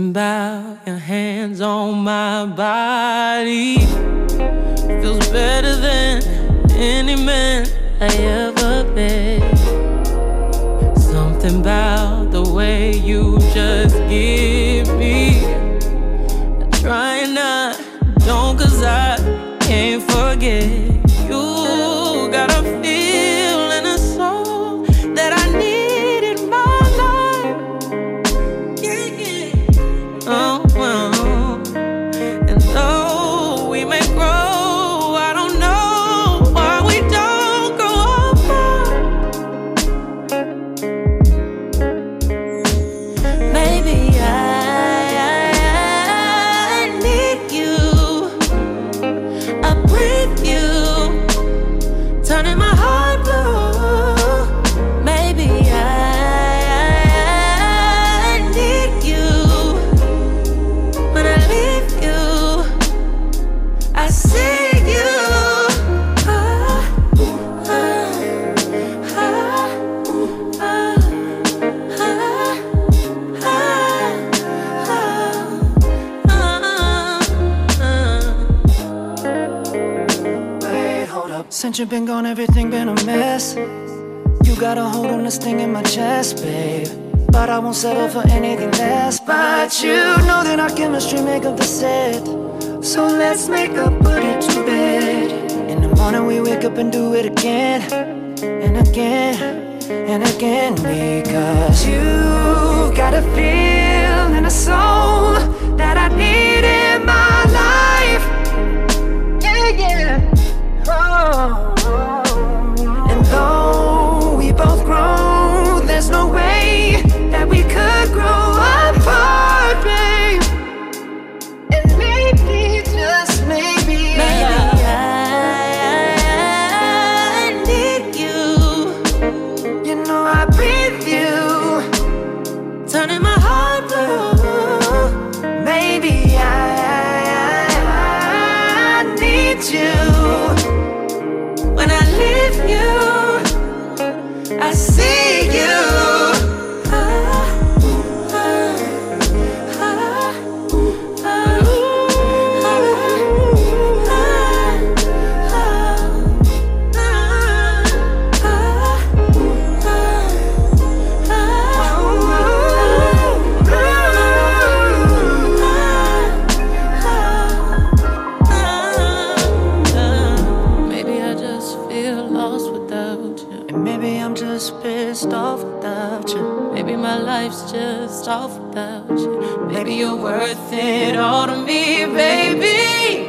Point 2. Something about your hands on my body feels better than any man I ever met. Something about the way you just give up. Since you've been gone, everything been a mess. You got a hold on this thing in my chest, babe. But I won't settle for anything less. But you know that our chemistry make up the set. So let's make up, put it to bed. In the morning we wake up and do it again, and again, and again. Because you got a feel and a soul that I need you're worth it all to me, baby.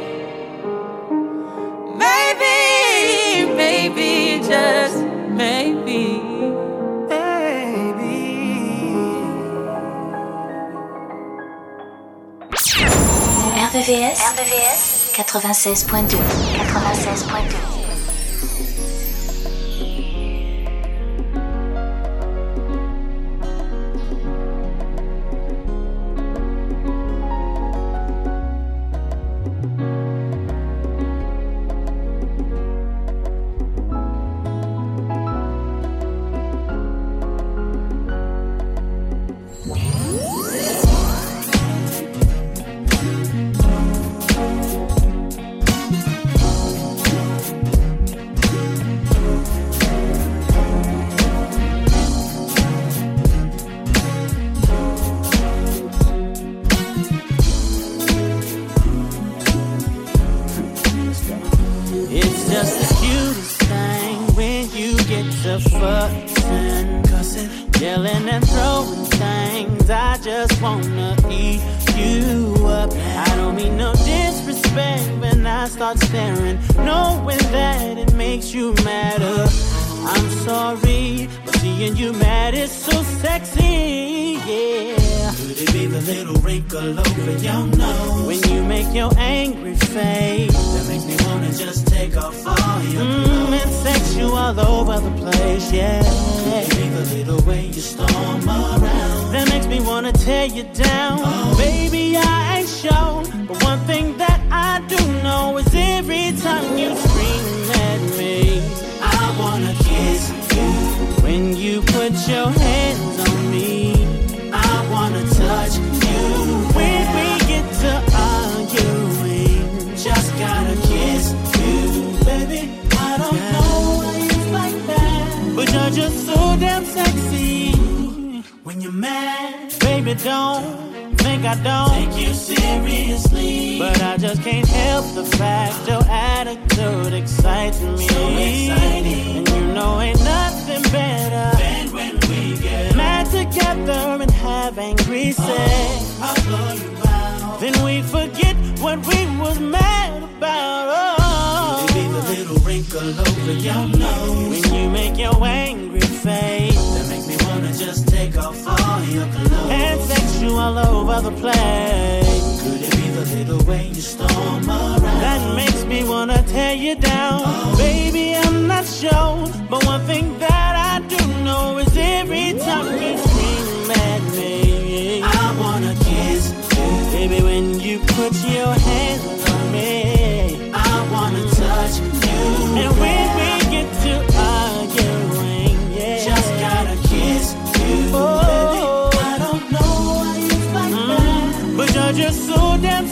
Maybe, maybe, just maybe. Baby. RVVS 96.2. 96.2. just so damn sexy. When you're mad, baby, don't think I don't take you seriously. But I just can't help the fact your attitude excites me. So exciting. And you know ain't nothing better than when we get mad together and have angry oh, sex. Oh, I'll blow you out. Then we forget what we was mad about. Oh, The little wrinkle over your nose when you make your angry face. That makes me wanna just take off all your clothes and sex you all over the place. Could it be the little way you storm around that makes me wanna tear you down? Oh. Baby, I'm not sure, but one thing that I do know is every time you scream at me, I wanna kiss you. Baby, when you put your hands on me, touch you. And when we get to arguing, yeah, just gotta kiss you. Oh. Baby, I don't know why you like mm. that, but you're just so damn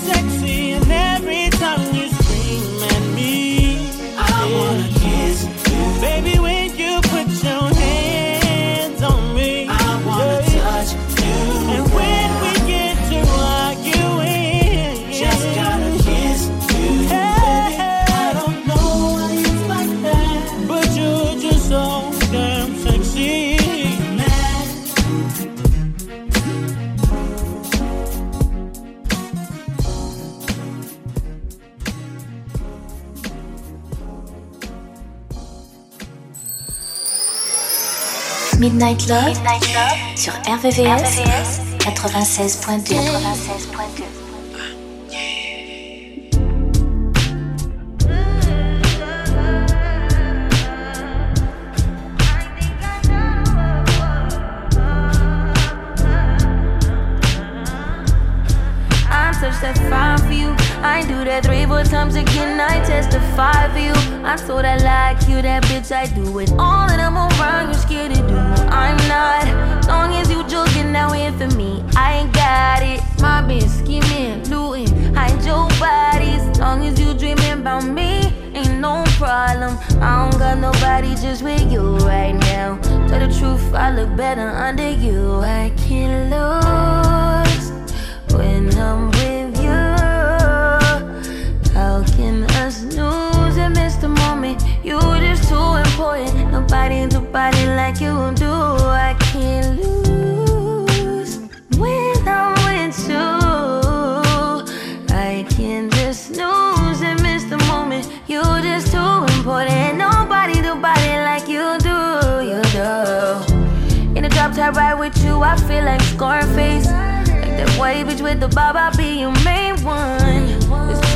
Midnight Love, Midnight Love sur RVVS, RVVS 96.2. 96.2. I do that three, four times again. I testify for you. I told I like you, that bitch. I do it all, and I'm around. You scared to do? I'm not. Long as you joking, now in for me. I ain't got it. My bitch scheming, looting, hide your bodies. Long as you dreaming about me, ain't no problem. I don't got nobody just with you right now. Tell the truth, I look better under you. I can't lose when I'm with you. how can us lose You just too important. Nobody do body like you do. I can't lose when I'm with you. I can just snooze and miss the moment. You just too important. Nobody do body like you do. You do. In the drop top ride with you, I feel like Scarface. Like that white bitch with the bob, I'll be your main one.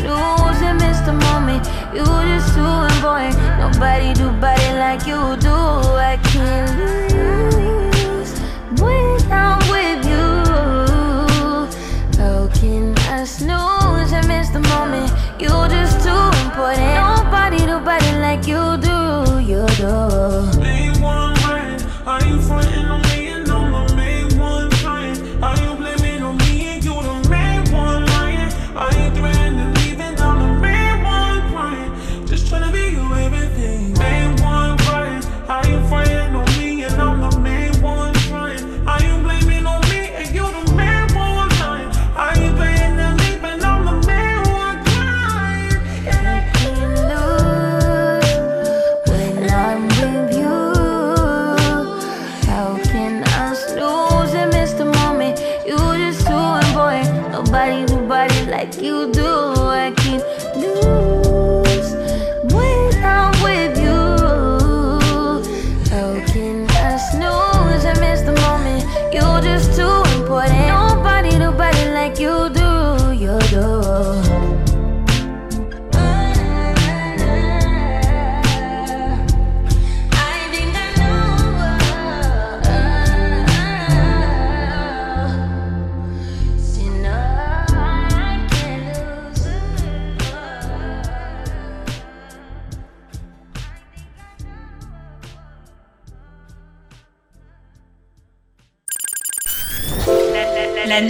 and miss the moment? You just too important. Nobody do body like you do. I can't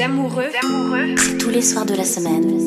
My whole life has changed.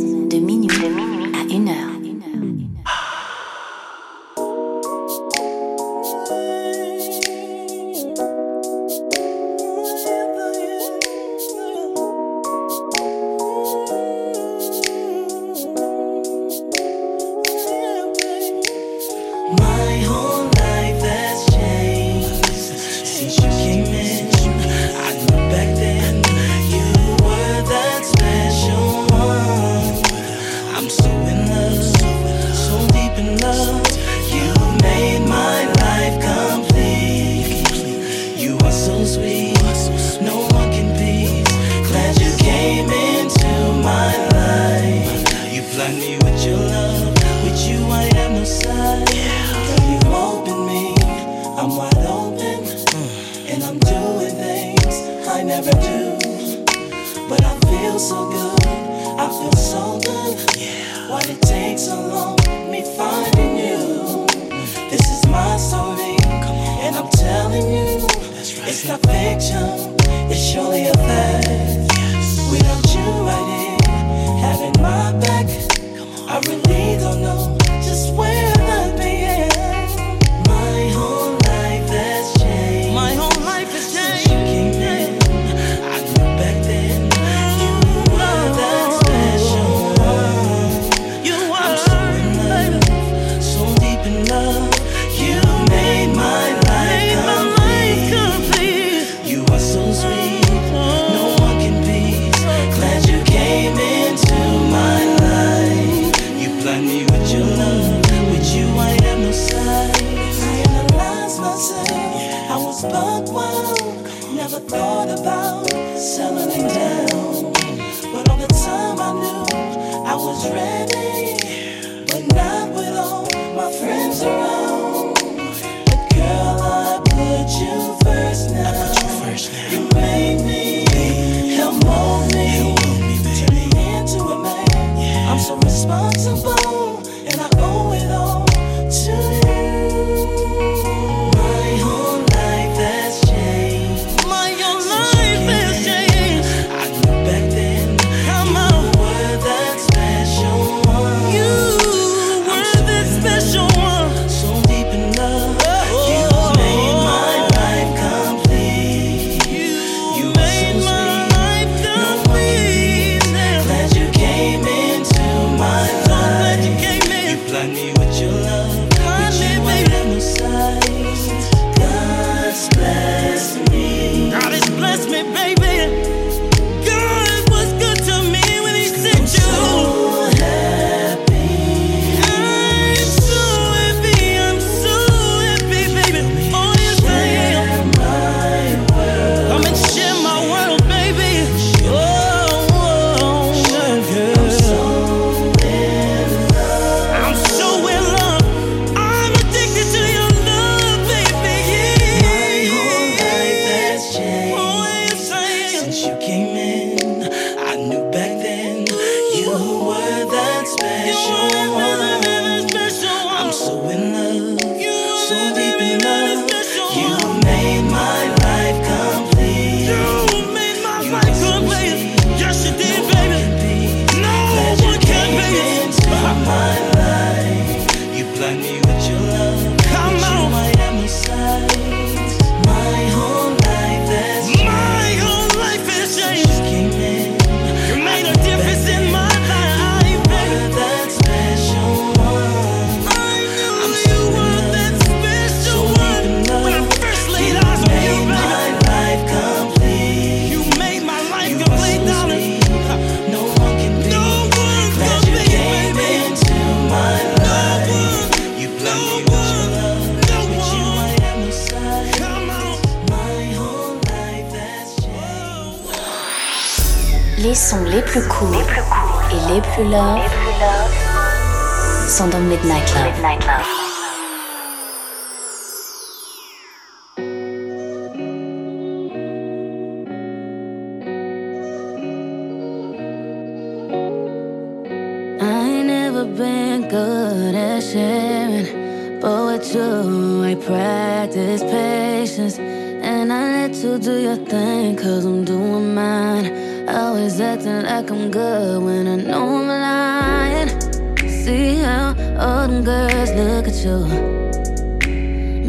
Sont dans Midnight Love. I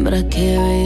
but I carry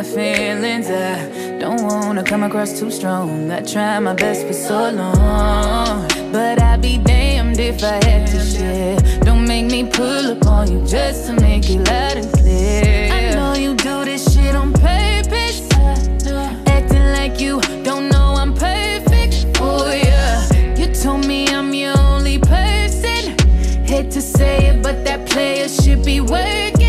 my feelings. I Don't wanna come across too strong. I try my best for so long. But I'd be damned if I had to share. Don't make me pull up on you just to make it loud and clear. I know you do this shit on purpose. Uh, acting like you don't know I'm perfect. Oh yeah. You told me I'm your only person. Hate to say it, but that player should be working.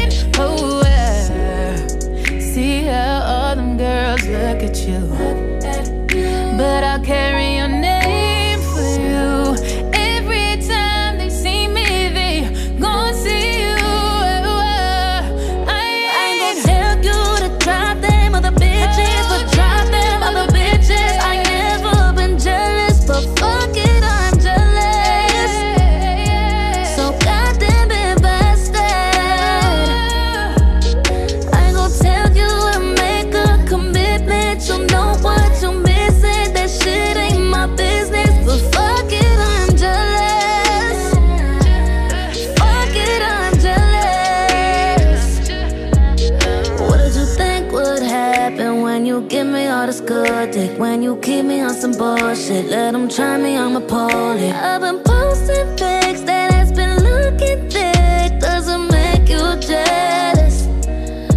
Bullshit, let them try me, I'm a pole. I've been posting pics that has been looking thick. Doesn't make you jealous.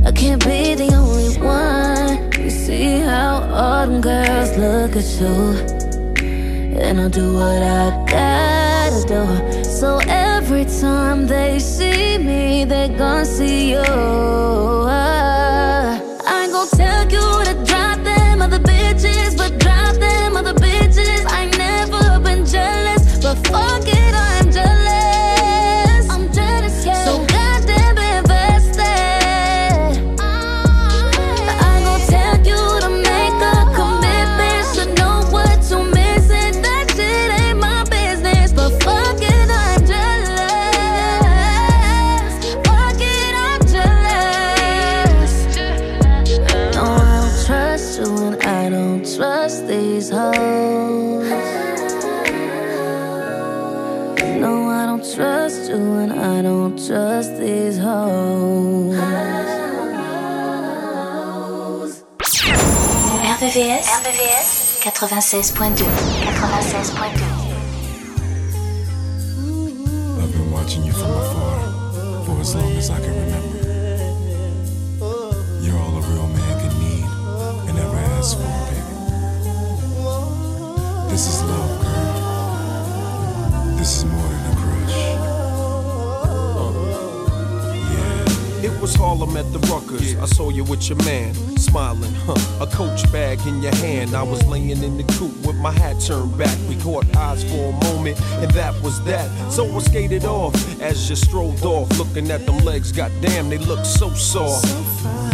I can't be the only one. You see how all them girls look at you. And I'll do what I gotta do. So every time they see me, they gon' see you. 96.2 96.2 Harlem at the Ruckers. I saw you with your man, smiling, huh? A coach bag in your hand. I was laying in the coupe with my hat turned back. We caught eyes for a moment, and that was that. So I skated off as you strolled off, looking at them legs. Goddamn, they look so soft.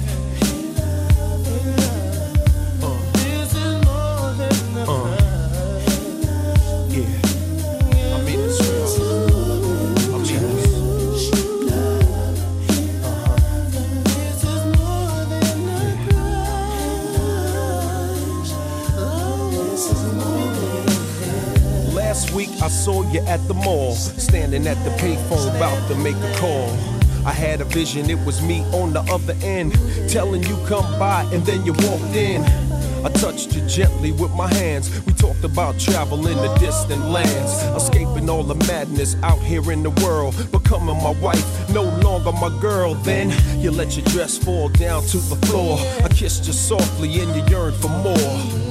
I saw you at the mall, standing at the payphone, about to make a call. I had a vision, it was me on the other end, telling you come by, and then you walked in. I touched you gently with my hands. We talked about travel in the distant lands, escaping all the madness out here in the world. Becoming my wife, no longer my girl. Then you let your dress fall down to the floor. I kissed you softly and you yearned for more.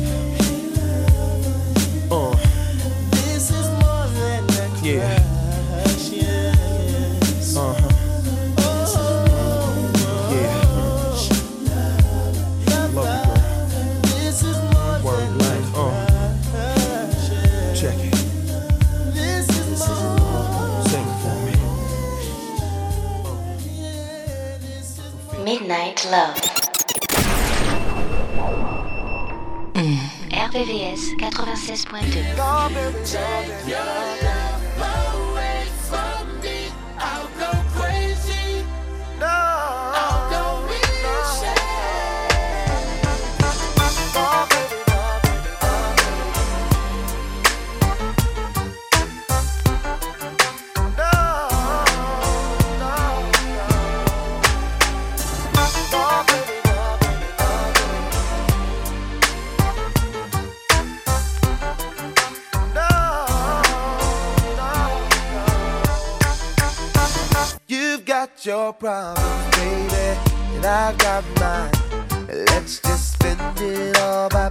Yeah. Uh-huh. Yeah. Love you, girl. Word. Uh. Check it. Midnight Love. RVVS 96.2. your problems, baby, and I've got mine. Let's just spend it all by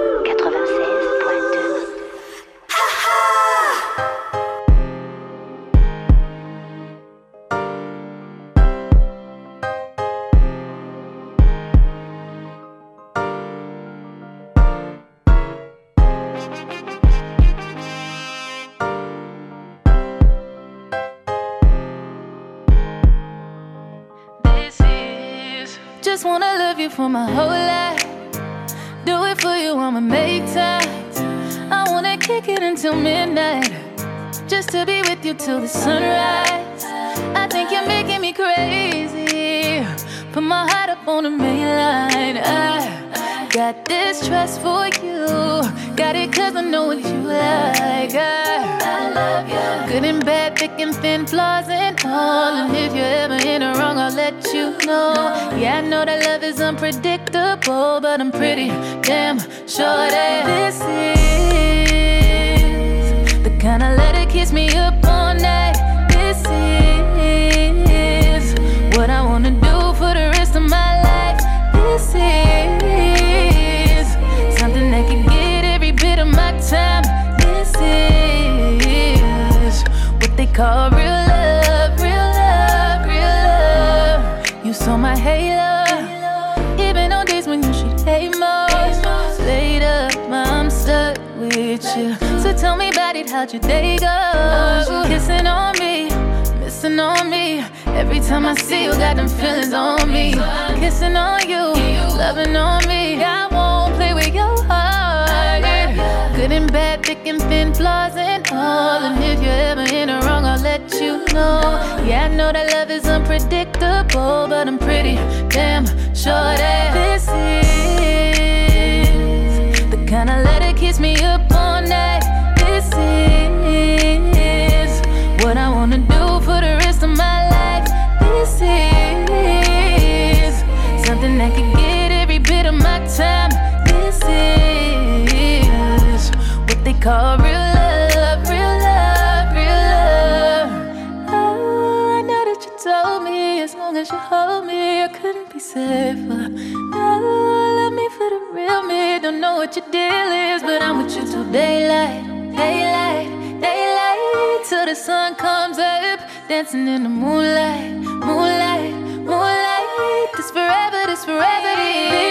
for my whole life. Do it for you, I'ma make time. I wanna kick it until midnight. Just to be with you till the sunrise. I think you're making me crazy. Put my heart up on the main line. I got this trust for you. Got it cause I know what you like. I, I love you. Good and bad, thick and thin, flaws and all. And if you're ever in a wrong, I'll let you know. Yeah, I know that love is unpredictable, but I'm pretty damn sure that this is the kind of letter kiss me up what they call real love, real love, real love. You saw my halo, even on days when you should hate most. Up, I'm stuck with you. So tell me about it, how'd your day go? Kissing on me, missing on me. Every time I see you, got them feelings on me. Kissing on you, loving on me. And bad, thick and thin, flaws and all. And if you're ever in a wrong, I'll let you know. Yeah, I know that love is unpredictable, but I'm pretty damn sure that this is what your deal is, but I'm with you till daylight, daylight, daylight, till the sun comes up, dancing in the moonlight, moonlight, moonlight. This forever, this forever, this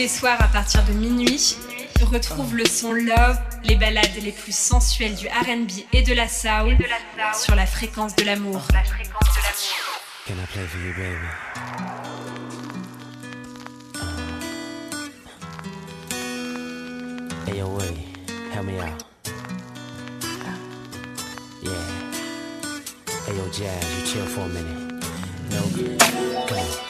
les soirs à partir de minuit, retrouve le son Love, les balades les plus sensuelles du RB et de la soul sur la fréquence de l'amour. Can I play for you, baby? Hey, way, help me out. Yeah. Hey, yo, Jazz, you chill for a minute. No good. Go.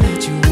that you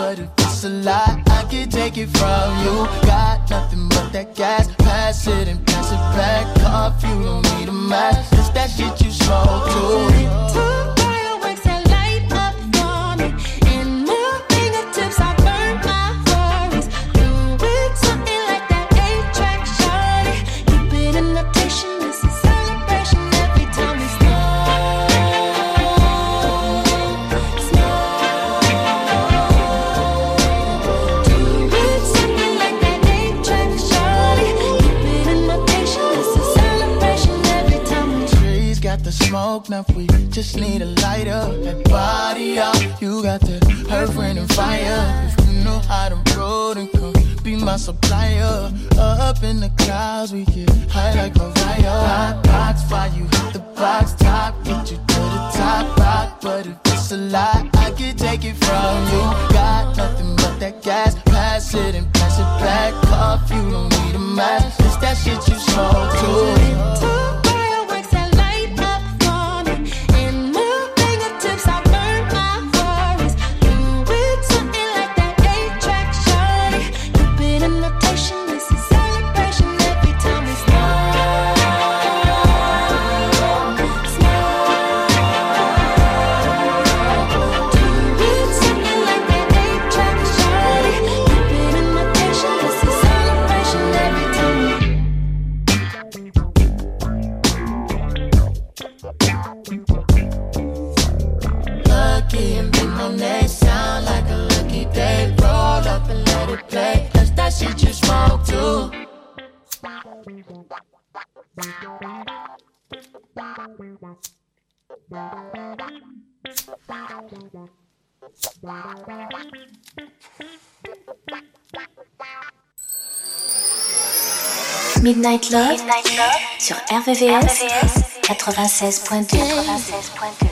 but if it's a lie, I can take it from you. Got nothing but that gas. Pass it and pass it back. Cough, you don't need a mask. It's that shit you smoke too. enough, we just need a lighter. That body up, you got that hurt, friend, and fire. If you know how to roll, and come be my supplier. Up in the clouds, we get high like a fire. Hot box, fire, you hit the box top? Get you to the top rock, but if it's a lie, I can take it from you. Got nothing but that gas, pass it and pass it back. Off, you don't need a mask. It's that shit you smoke too. Midnight Love, Midnight Love sur RVVS, RVVS 96.2. 96.2.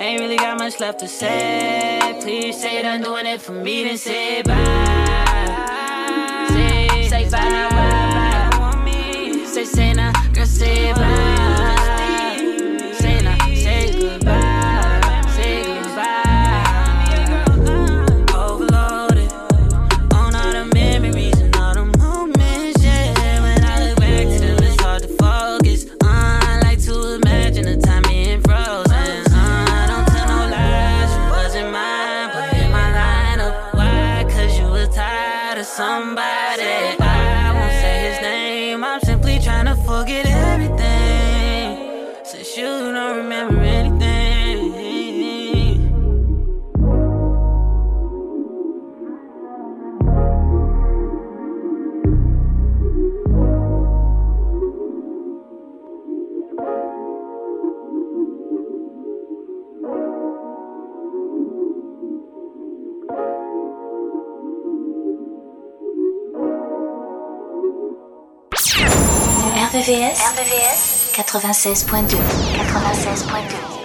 Ain't really got much left to say. Please say done doing it for me, then say bye. Say, say bye, bye, bye. Say, say now, girl, say bye. 96.2. 96.2.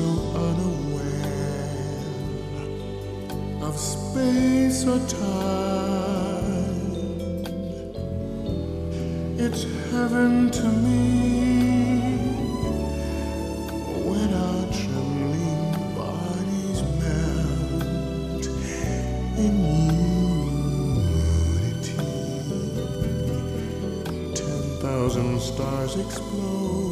so unaware of space or time. It's heaven to me when our trembling bodies melt in unity. Ten thousand stars explode.